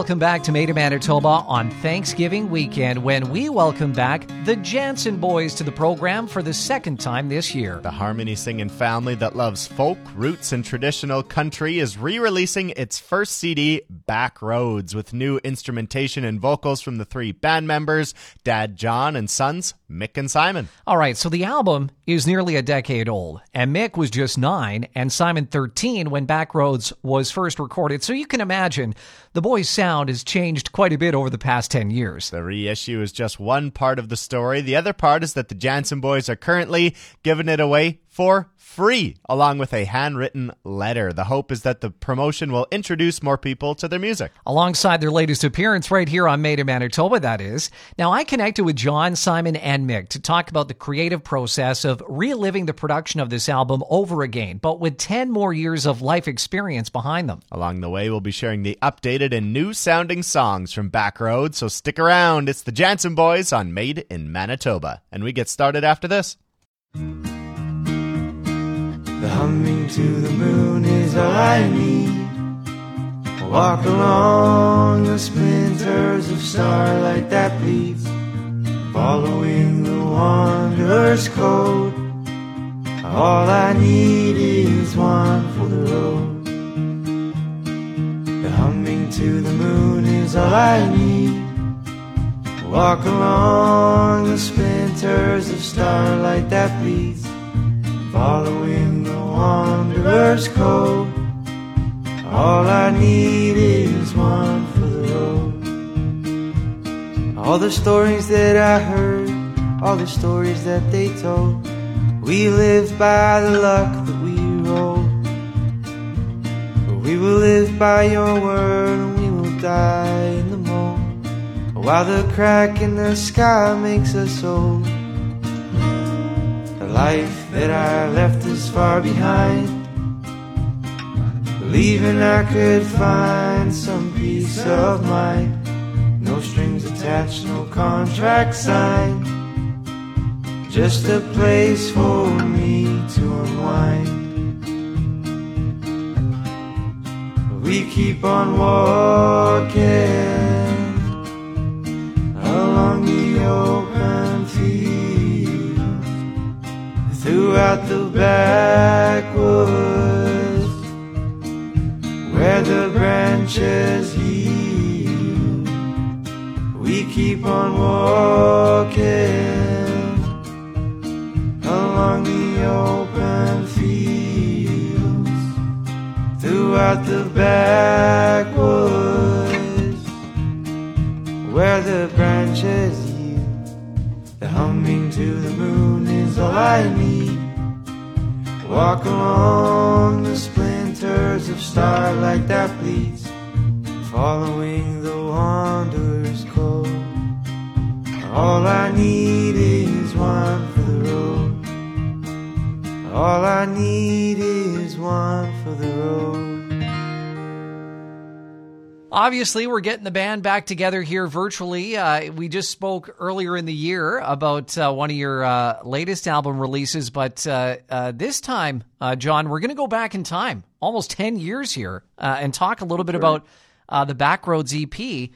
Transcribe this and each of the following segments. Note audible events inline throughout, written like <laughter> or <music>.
Welcome back to Made in Manitoba on Thanksgiving weekend when we welcome back the Janzen Boys to the program for the second time this year. The harmony singing family that loves folk, roots, and traditional country is re releasing its first CD, Back Roads, with new instrumentation and vocals from the three band members, Dad John and sons Mick and Simon. All right, so the album is nearly a decade old, and Mick was just nine and Simon 13 when Back Roads was first recorded. So you can imagine the boys' sound has changed quite a bit over the past 10 years. The reissue is just one part of the story. The other part is that the Janzen boys are currently giving it away for free, along with a handwritten letter. The hope is that the promotion will introduce more people to their music. Alongside their latest appearance right here on Made in Manitoba, that is. Now, I connected with John, Simon, and Mick to talk about the creative process of reliving the production of this album over again, but with 10 more years of life experience behind them. Along the way, we'll be sharing the updated and new sounding songs from Backroad, so stick around. It's the Janzen Boys on Made in Manitoba. And we get started after this. The humming to the moon is all I need. Walk along the splinters of starlight that bleeds, following the wanderer's code. All I need is one for the road. The humming to the moon is all I need. Walk along the splinters of starlight that bleeds, following wanderer's code. All I need is one for the road. All the stories that I heard, all the stories that they told. We live by the luck that we roll. We will live by your word and we will die in the mold. While the crack in the sky makes us old. Life that I left is far behind. Believing I could find some peace of mind. No strings attached, no contract signed. Just a place for me to unwind. We keep on walking along the open throughout the backwoods where the branches yield. We keep on walking along the open fields throughout the backwoods where the branches yield. The humming to the moon all I need. Walk along the splinters of starlight that bleeds, following the wanderer's code. All I need is one for the road. All I need is one for the road. Obviously, we're getting the band back together here virtually. Uh, we just spoke earlier in the year about uh, one of your uh, latest album releases, but uh, uh, this time, uh, John, we're going to go back in time, almost 10 years here, and talk a little bit about the Backroads EP.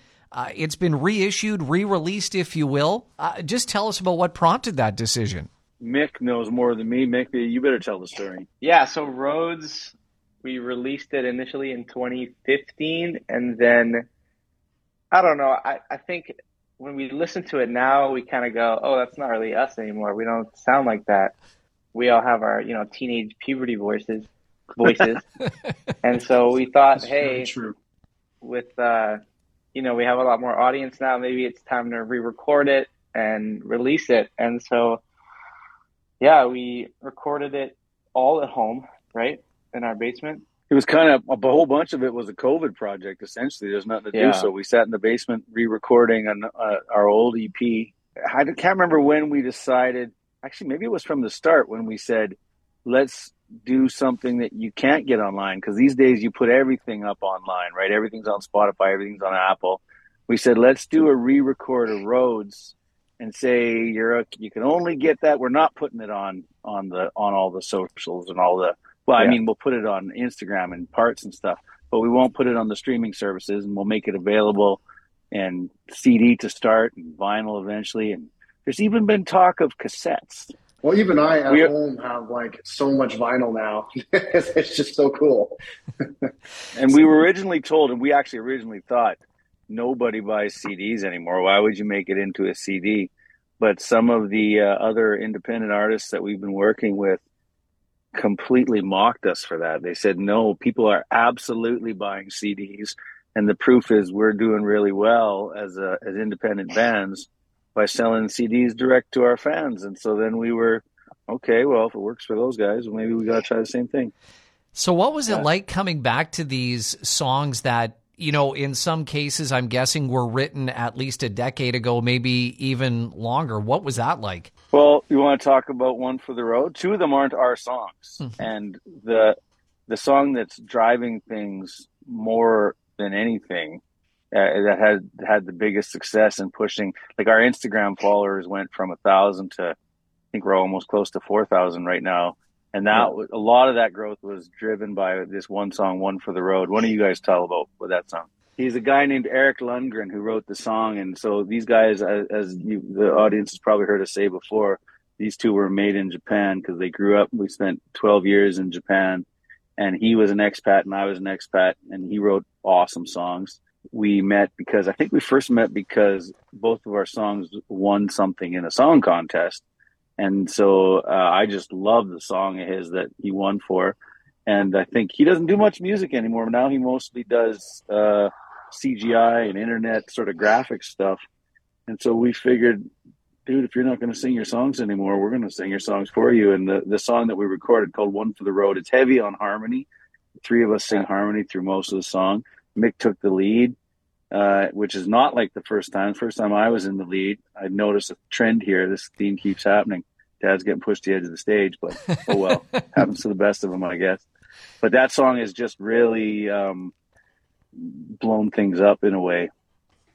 it's been reissued, re released, if you will. just tell us about what prompted that decision. Mick knows more than me. Mick, you better tell the story. Yeah, so Roads, we released it initially in 2015, and then I don't know. I, I think when we listen to it now, we kind of go, "Oh, that's not really us anymore. We don't sound like that." We all have our, you know, teenage puberty voices, voices, <laughs> and so we thought, That's "Hey, true. with uh, you know, we have a lot more audience now. Maybe it's time to re-record it and release it." And so, yeah, we recorded it all at home, right, in our basement. It was kind of a whole bunch of it was a COVID project. Essentially, there's nothing to Yeah. do, so we sat in the basement re-recording on uh, our old EP. I can't remember when we decided. Actually, maybe it was from the start when we said, "Let's do something that you can't get online." Because these days, you put everything up online, right? Everything's on Spotify, everything's on Apple. We said, "Let's do a re-record of Roads." And say you're a, you can only get that. We're not putting it on on the on all the socials and all the well, I mean, we'll put it on Instagram and parts and stuff, but we won't put it on the streaming services, and we'll make it available and CD to start and vinyl eventually. And there's even been talk of cassettes. Well, even I at We- home have like so much vinyl now. <laughs> it's just so cool. <laughs> And we were originally told, and we actually originally thought nobody buys CDs anymore. Why would you make it into a CD? But some of the uh, other independent artists that we've been working with completely mocked us for that. They said, no, people are absolutely buying CDs. And the proof is we're doing really well as, a, as independent bands by selling CDs direct to our fans. And so then we were, okay, well, if it works for those guys, well, maybe we got to try the same thing. So, what was it Yeah. like coming back to these songs that, you know, in some cases, I'm guessing were written at least a decade ago, maybe even longer? What was that like? Well, you want to talk about one for the road? Two of them aren't our songs, Mhm. and the the song that's driving things more than anything uh, that had had the biggest success in pushing. Like our Instagram followers went from a thousand to I think we're almost close to four thousand right now, and that was, a lot of that growth was driven by this one song, "One for the Road." One of you guys tell about with that song. He's a guy named Eric Lundgren who wrote the song, and so these guys, as, as you, the audience has probably heard us say before, these two were made in Japan because they grew up. We spent 12 years in Japan, and he was an expat and I was an expat, and he wrote awesome songs. We met because I think we first met because both of our songs won something in a song contest, and so uh, I just love the song of his that he won for. And I think he doesn't do much music anymore. Now he mostly does uh, CGI and internet sort of graphic stuff. And so we figured, dude, if you're not going to sing your songs anymore, we're going to sing your songs for you. And the, the song that we recorded called One for the Road, it's heavy on harmony. The three of us sing harmony through most of the song. Mick took the lead, uh, which is not like the first time. First time I was in the lead, I noticed a trend here. This theme keeps happening. Dad's getting pushed to the edge of the stage, but oh well, <laughs> happens to the best of them, I guess. But that song is just really um, blown things up in a way.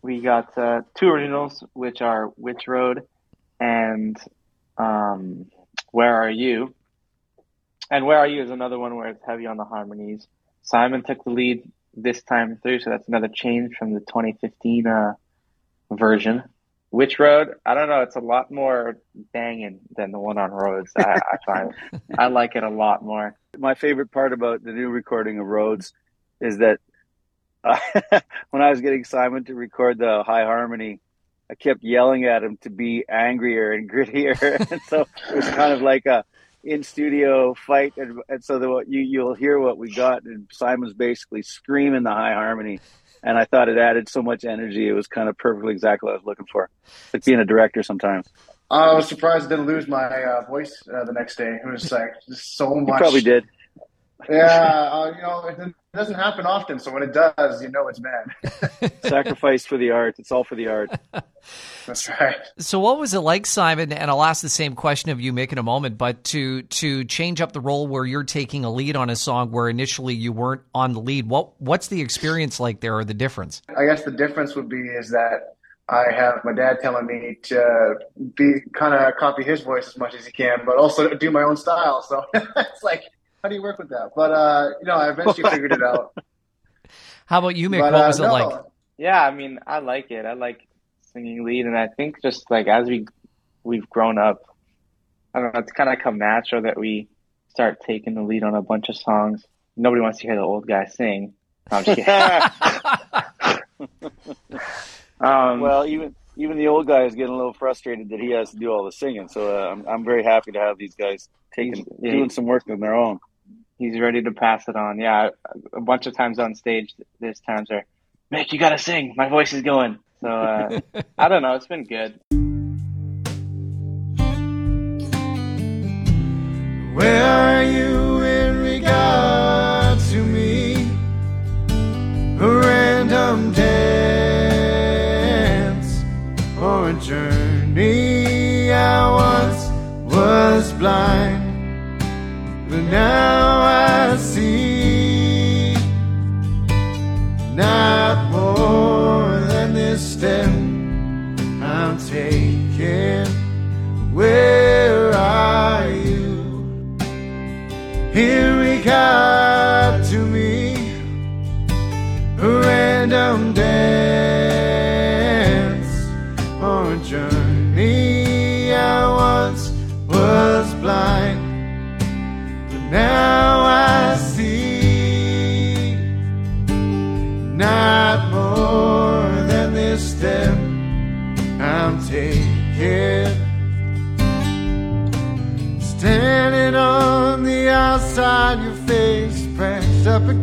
We got uh, two originals, which are Which Road and um, Where Are You? And Where Are You is another one where it's heavy on the harmonies. Simon took the lead this time through, so that's another change from the 2015 uh, version. Which Road? I don't know. It's a lot more banging than the one on Roads. I, I <laughs> find I like it a lot more. my favorite part about the new recording of Roads is that uh, <laughs> when I was getting Simon to record the high harmony, I kept yelling at him to be angrier and grittier, <laughs> and so it was kind of like a in studio fight, and, and so the, you you'll hear what we got, and Simon's basically screaming the high harmony. And I thought it added so much energy. It was kind of perfectly exactly what I was looking for. Like being a director sometimes. I was surprised I didn't lose my uh, voice uh, the next day. It was like just so You much. probably did. Yeah, uh, you know, it doesn't happen often. So when it does, you know it's bad. <laughs> Sacrifice for the art. It's all for the art. <laughs> That's right. So, what was it like, Simon? And I'll ask the same question of you, Mick, in a moment. But to to change up the role where you're taking a lead on a song where initially you weren't on the lead. What what's the experience like there, or the difference? I guess the difference would be is that I have my dad telling me to be kind of copy his voice as much as he can, but also do my own style. So <laughs> it's like, how do you work with that? But uh, you know, I eventually <laughs> figured it out. How about you, Mick? But, what uh, was it no, like? Yeah, I mean, I like it. I like singing lead, and I think just like as we we've grown up, I don't know, it's kind of come natural that we start taking the lead on a bunch of songs. Nobody wants to hear the old guy sing. No, I'm just kidding. <laughs> um, Well, even even the old guy is getting a little frustrated that he has to do all the singing. So uh, I'm I'm very happy to have these guys taking Yeah. doing some work on their own. He's ready to pass it on. Yeah, a bunch of times on stage, there's times where, Mick, you gotta sing. My voice is going. So uh, <laughs> I don't know. It's been good. Where are you in regard to me? A random dance or a journey I once was blind, but now I see. Not more than this step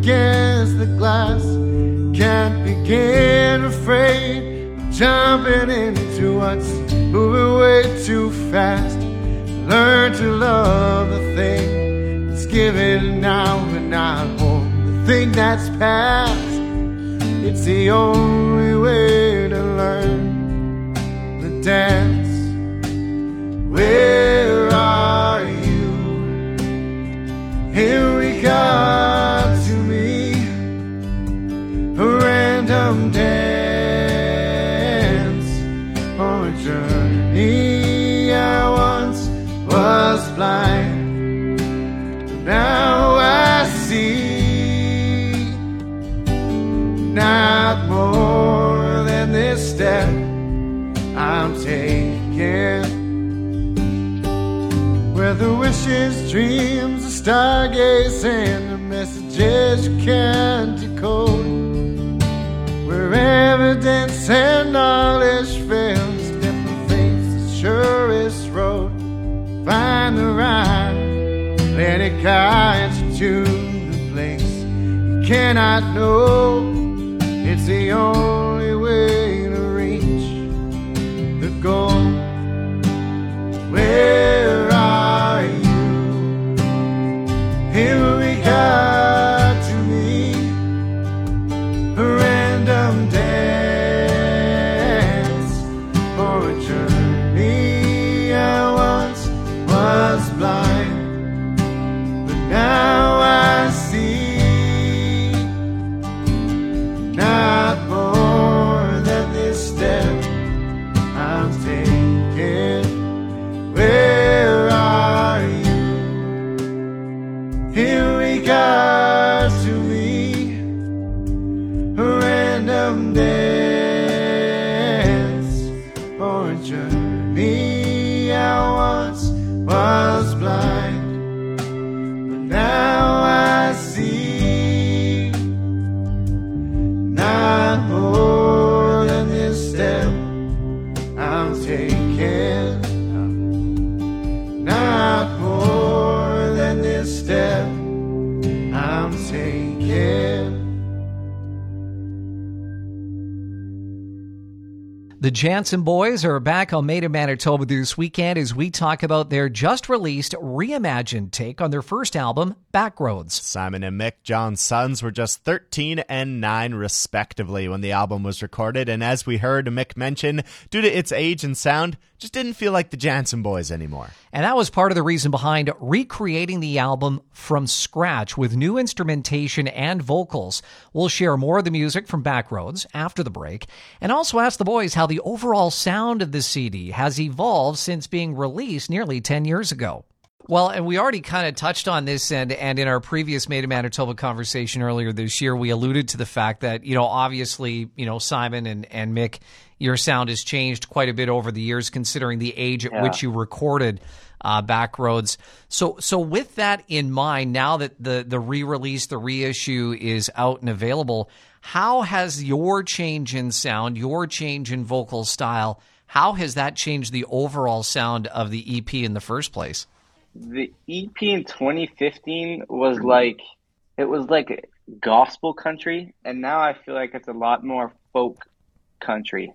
against the glass. Can't begin, afraid of jumping into what's moving way too fast. Learn to love the thing that's given now and not hold the thing that's past. It's the only way to learn the dance. Dreams, of stargazing, the messages you can't decode. Where evidence and knowledge fails, different faiths, the surest road. Find the rhyme, let it guide you to the place you cannot know. It's the only Janzen Boys are back on Made in Manitoba this weekend as we talk about their just released reimagined take on their first album, Backroads. Simon and Mick, John's sons, were just 13 and 9 respectively when the album was recorded, and as we heard Mick mention, due to its age and sound, just didn't feel like the Janzen boys anymore. And that was part of the reason behind recreating the album from scratch with new instrumentation and vocals. We'll share more of the music from Backroads after the break and also ask the boys how the overall sound of the CD has evolved since being released nearly 10 years ago. Well, and we already kind of touched on this, and and in our previous Made in Manitoba conversation earlier this year, we alluded to the fact that you know obviously you know Simon and and Mick, your sound has changed quite a bit over the years, considering the age at Yeah. which you recorded uh, Backroads. So so with that in mind, now that the the re-release, the reissue is out and available, how has your change in sound, your change in vocal style, how has that changed the overall sound of the EP in the first place? the EP in 2015 was like it was like gospel country, and now I feel like it's a lot more folk country,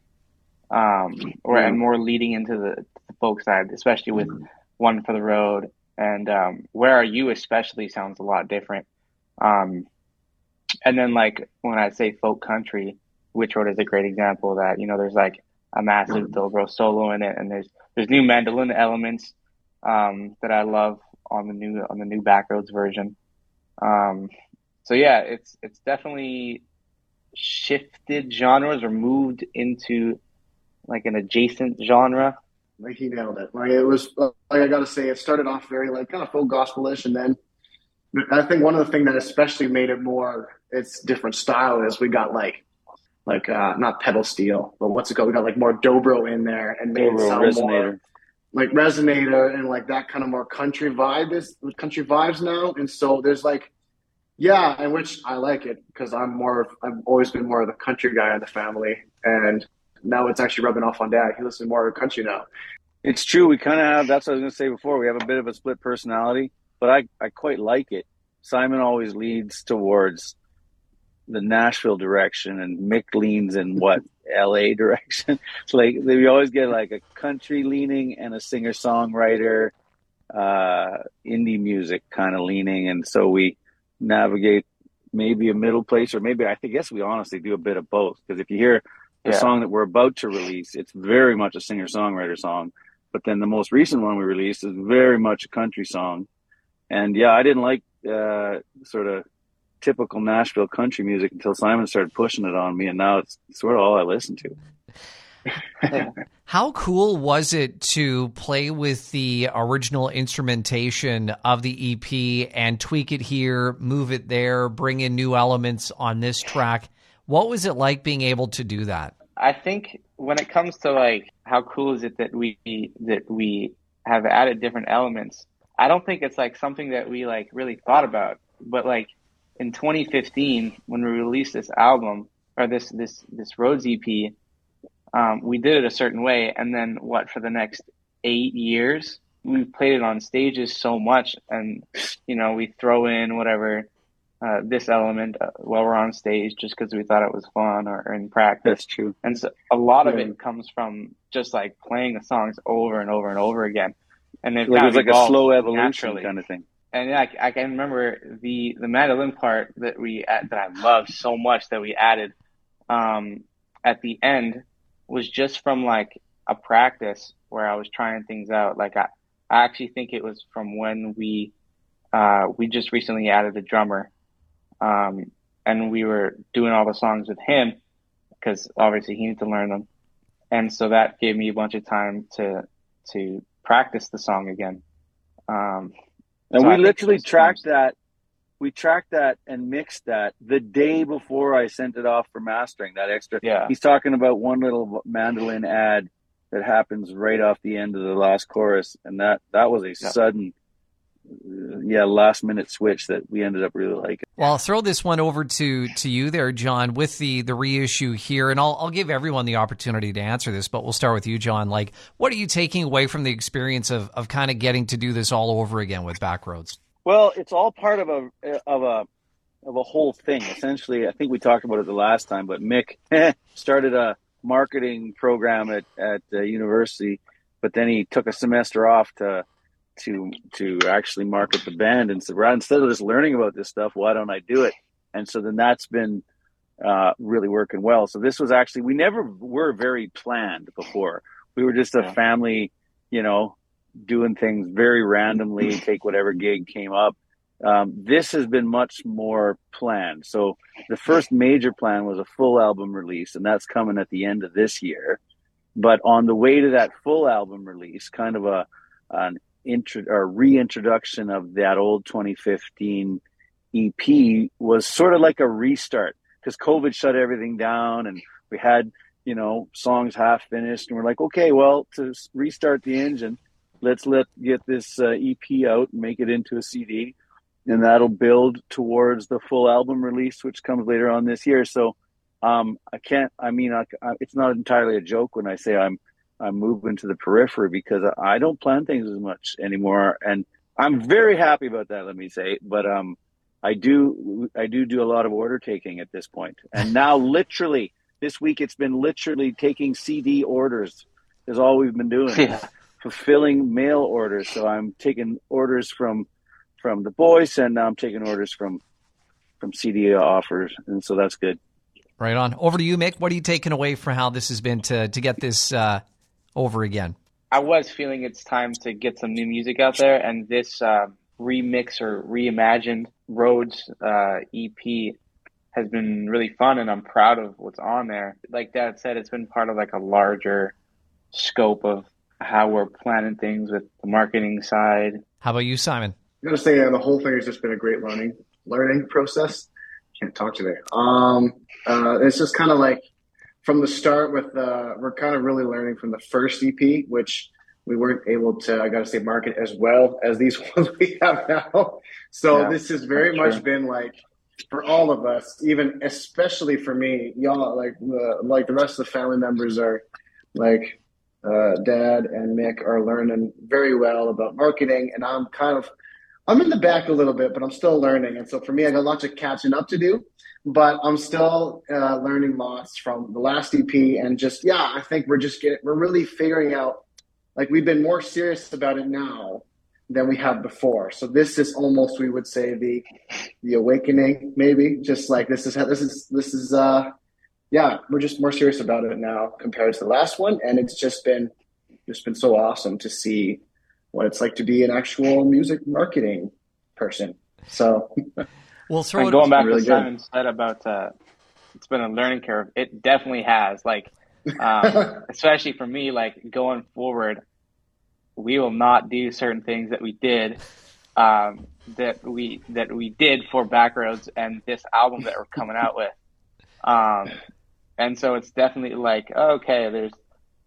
um, or and more leading into the, the folk side, especially with One for the Road and um, Where Are You, especially sounds a lot different. Um, and then like when I say folk country, Which Road is a great example of that. You know, there's like a massive dobro solo in it, and there's there's new mandolin elements um, that I love on the new on the new Backroads version. Um, so yeah, it's it's definitely shifted genres or moved into like an adjacent genre. Like he nailed it. Like it was like I gotta say, it started off very like kind of full gospelish, and then I think one of the things that especially made it more its different style is we got like like uh, not pedal steel, but what's it called? We got like more dobro in there and made it sound resonator. more like resonator and like that kind of more country vibe is country vibes now. And so there's like, yeah, and which I like it because I'm more, I've always been more of the country guy in the family, and now it's actually rubbing off on dad. He listens more to country now. It's true. We kind of have. That's what I was going to say before. We have a bit of a split personality, but I I quite like it. Simon always leads towards the Nashville direction, and Mick leans in what <laughs> L.A. direction. It's <laughs> like we always get like a country leaning and a singer songwriter, uh, indie music kind of leaning, and so we navigate maybe a middle place, or maybe I think, guess we honestly do a bit of both. Because if you hear the Yeah. song that we're about to release, it's very much a singer songwriter song. But then the most recent one we released is very much a country song. And yeah, I didn't like uh, sort of typical Nashville country music until Simon started pushing it on me, and now it's sort of all I listen to. How cool was it to play with the original instrumentation of the EP and tweak it here, move it there, bring in new elements on this track? What was it like being able to do that? I think when it comes to like how cool is it that we that we have added different elements, I don't think it's like something that we like really thought about. But like in 2015, when we released this album or this this this Roads EP, um, we did it a certain way, and then what for the next eight years, we played it on stages so much, and you know we throw in whatever uh, this element uh, while we're on stage just because we thought it was fun or, or in practice. That's true. And so a lot of it comes from just like playing the songs over and over and over again. And it Like was like a slow evolution naturally. kind of thing. And yeah, I, I can remember the the mandolin part that we that I loved so much that we added um, at the end was just from like a practice where I was trying things out. Like I, I actually think it was from when we uh, we just recently added a drummer, um, and we were doing all the songs with him because obviously he needed to learn them, and so that gave me a bunch of time to to practice the song again. Um, And So we literally tracked that. We tracked that and mixed that the day before I sent it off for mastering. That extra. yeah, He's talking about one little mandolin ad that happens right off the end of the last chorus, and that that was a Yeah. sudden, yeah, last minute switch that we ended up really liking. Well, I'll throw this one over to to you there, John, with the the reissue here, and I'll I'll give everyone the opportunity to answer this, but we'll start with you, John. Like, what are you taking away from the experience of of kind of getting to do this all over again with Backroads? Well, it's all part of a of a of a whole thing. Essentially, I think we talked about it the last time, but Mick <laughs> started a marketing program at at the university, but then he took a semester off to to to actually market the band and "Well, instead of just learning about this stuff, why don't I do it?" And so then that's been uh, really working well. So this was actually we never were very planned before. We were just a Yeah. family, you know, doing things very randomly, <clears throat> take whatever gig came up. Um, this has been much more planned. So the first major plan was a full album release, and that's coming at the end of this year. But on the way to that full album release, kind of a an intro or reintroduction of that old 2015 EP was sort of like a restart because COVID shut everything down, and we had you know songs half finished, and we're like, okay, well, to restart the engine, let's let get this uh, EP out and make it into a CD, and that'll build towards the full album release, which comes later on this year. So, um, I can't. I mean, I, I, it's not entirely a joke when I say I'm I'm moving to the periphery because I, don't plan things as much anymore, and I'm very happy about that. Let me say, but um, I do I do do a lot of order taking at this point, and now literally this week it's been literally taking CD orders is all we've been doing yeah. fulfilling mail orders. So I'm taking orders from from the boys, and now I'm taking orders from from CD offers, and so that's good. Right on. Over to you, Mick. What are you taking away from how this has been to to get this uh, over again? I was feeling it's time to get some new music out there, and this uh, remix or reimagined Roads uh, EP has been really fun, and I'm proud of what's on there. Like Dad said, it's been part of like a larger scope of how we're planning things with the marketing side. How about you, Simon? I'm gonna say uh, the whole thing has just been a great learning learning process. Can't talk today. Um, uh, it's just kind of like from the start with uh, we're kind of really learning from the first EP, which we weren't able to, I got to say, market as well as these <laughs> ones we have now. So Yeah, this has very much true. been like for all of us, even especially for me, y'all, like the like the rest of the family members are like uh, Dad and Mick are learning very well about marketing, and I'm kind of I'm in the back a little bit, but I'm still learning. And so for me, I got lots of catching up to do, but I'm still uh, learning lots from the last EP. And just, yeah, I think we're just getting, we're really figuring out, like, we've been more serious about it now than we have before. So this is almost, we would say, the, the awakening, maybe. Just like this is, how, this is, this is, uh, yeah, we're just more serious about it now compared to the last one. And it's just been, just been so awesome to see what it's like to be an actual music marketing person. So We'll throw And going back really to good. Simon said about uh, it's been a learning curve. It definitely has. Like, um, <laughs> especially for me, like going forward, we will not do certain things that we did um, that we that we did for Backroads and this album that we're coming out with. Um, and so it's definitely like okay, there's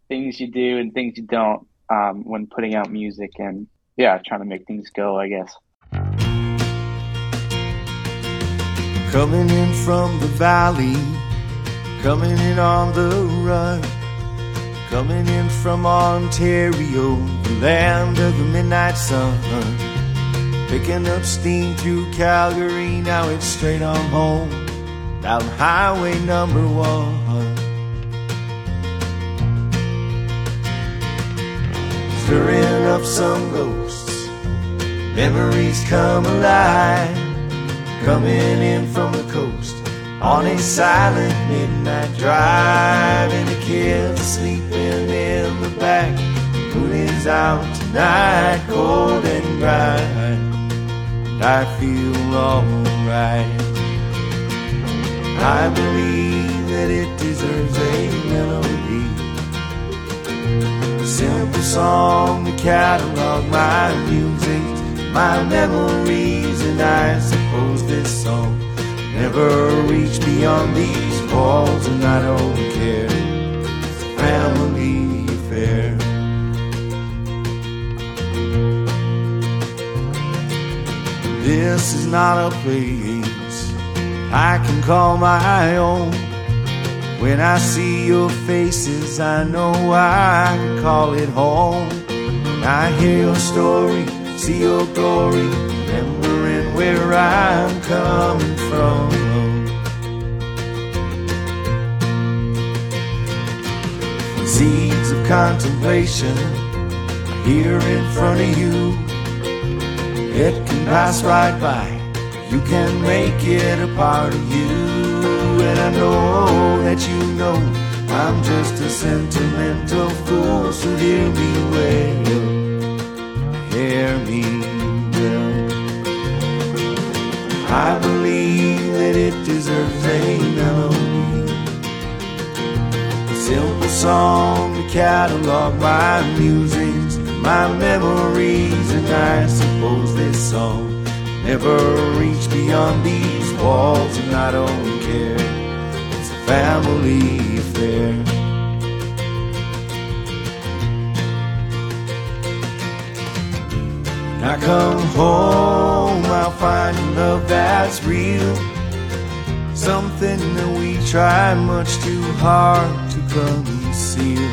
things you do and things you don't um, when putting out music and yeah, trying to make things go. I guess. Coming in from the valley, coming in on the run, coming in from Ontario, the land of the midnight sun. Picking up steam through Calgary, now it's straight on home, down highway number one. Stirring up some ghosts, memories come alive coming in from the coast. On a silent midnight drive and the kids sleeping in the back. Moon is out tonight cold and bright. And I feel alright. I believe that it deserves a melody simple song to catalog my music my memories, and I suppose this song never reached beyond these walls, and I don't care. It's a family affair. This is not a place I can call my own. When I see your faces, I know I can call it home. I hear your story, see your glory, remembering where I'm coming from. Seeds of contemplation are here in front of you. It can pass right by, you can make it a part of you. And I know that you know I'm just a sentimental fool, so hear me well hear me well. I believe that it deserves a melody, a simple song to catalog my musings, my memories, and I suppose this song never reached beyond these walls, and I don't care. Family affair. When I come home, I'll find love that's real. Something that we try much too hard to conceal.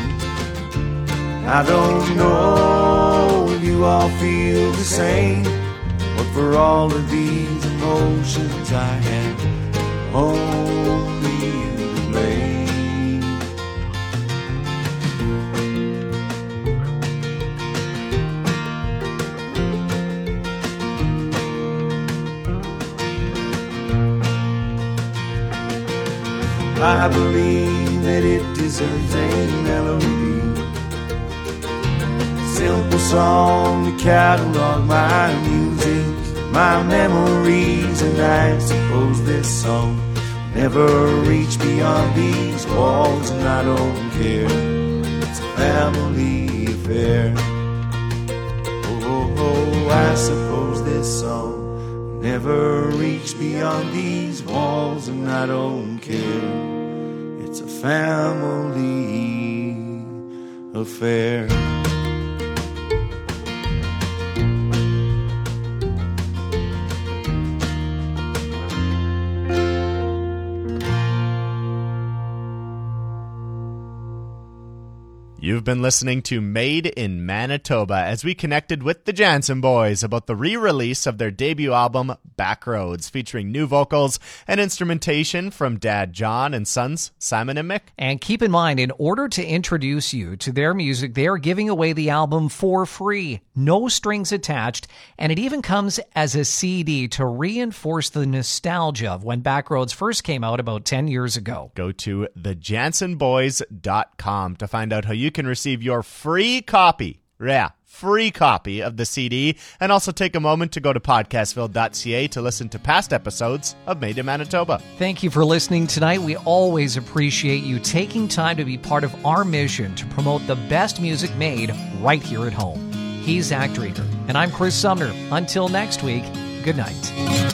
I don't know if you all feel the same, but for all of these emotions, I have only I believe that it deserves a melody. Simple song to catalog my music, my memories, and I suppose this song never reached beyond these walls, and I don't care. It's a family affair. Oh, oh, oh I suppose this song never reached beyond these walls, and I don't care. Family affair. You've been listening to Made in Manitoba as we connected with the Janzen boys about the re release of their debut album, Backroads, featuring new vocals and instrumentation from Dad John and sons Simon and Mick. And keep in mind, in order to introduce you to their music, they are giving away the album for free, no strings attached, and it even comes as a CD to reinforce the nostalgia of when Backroads first came out about 10 years ago. Go to thejanzenboys.com to find out how you can receive your free copy. Yeah, free copy of the CD, and also take a moment to go to podcastville.ca to listen to past episodes of Made in Manitoba. Thank you for listening tonight. We always appreciate you taking time to be part of our mission to promote the best music made right here at home. He's Zach Drieger, and I'm Chris Sumner. Until next week, good night.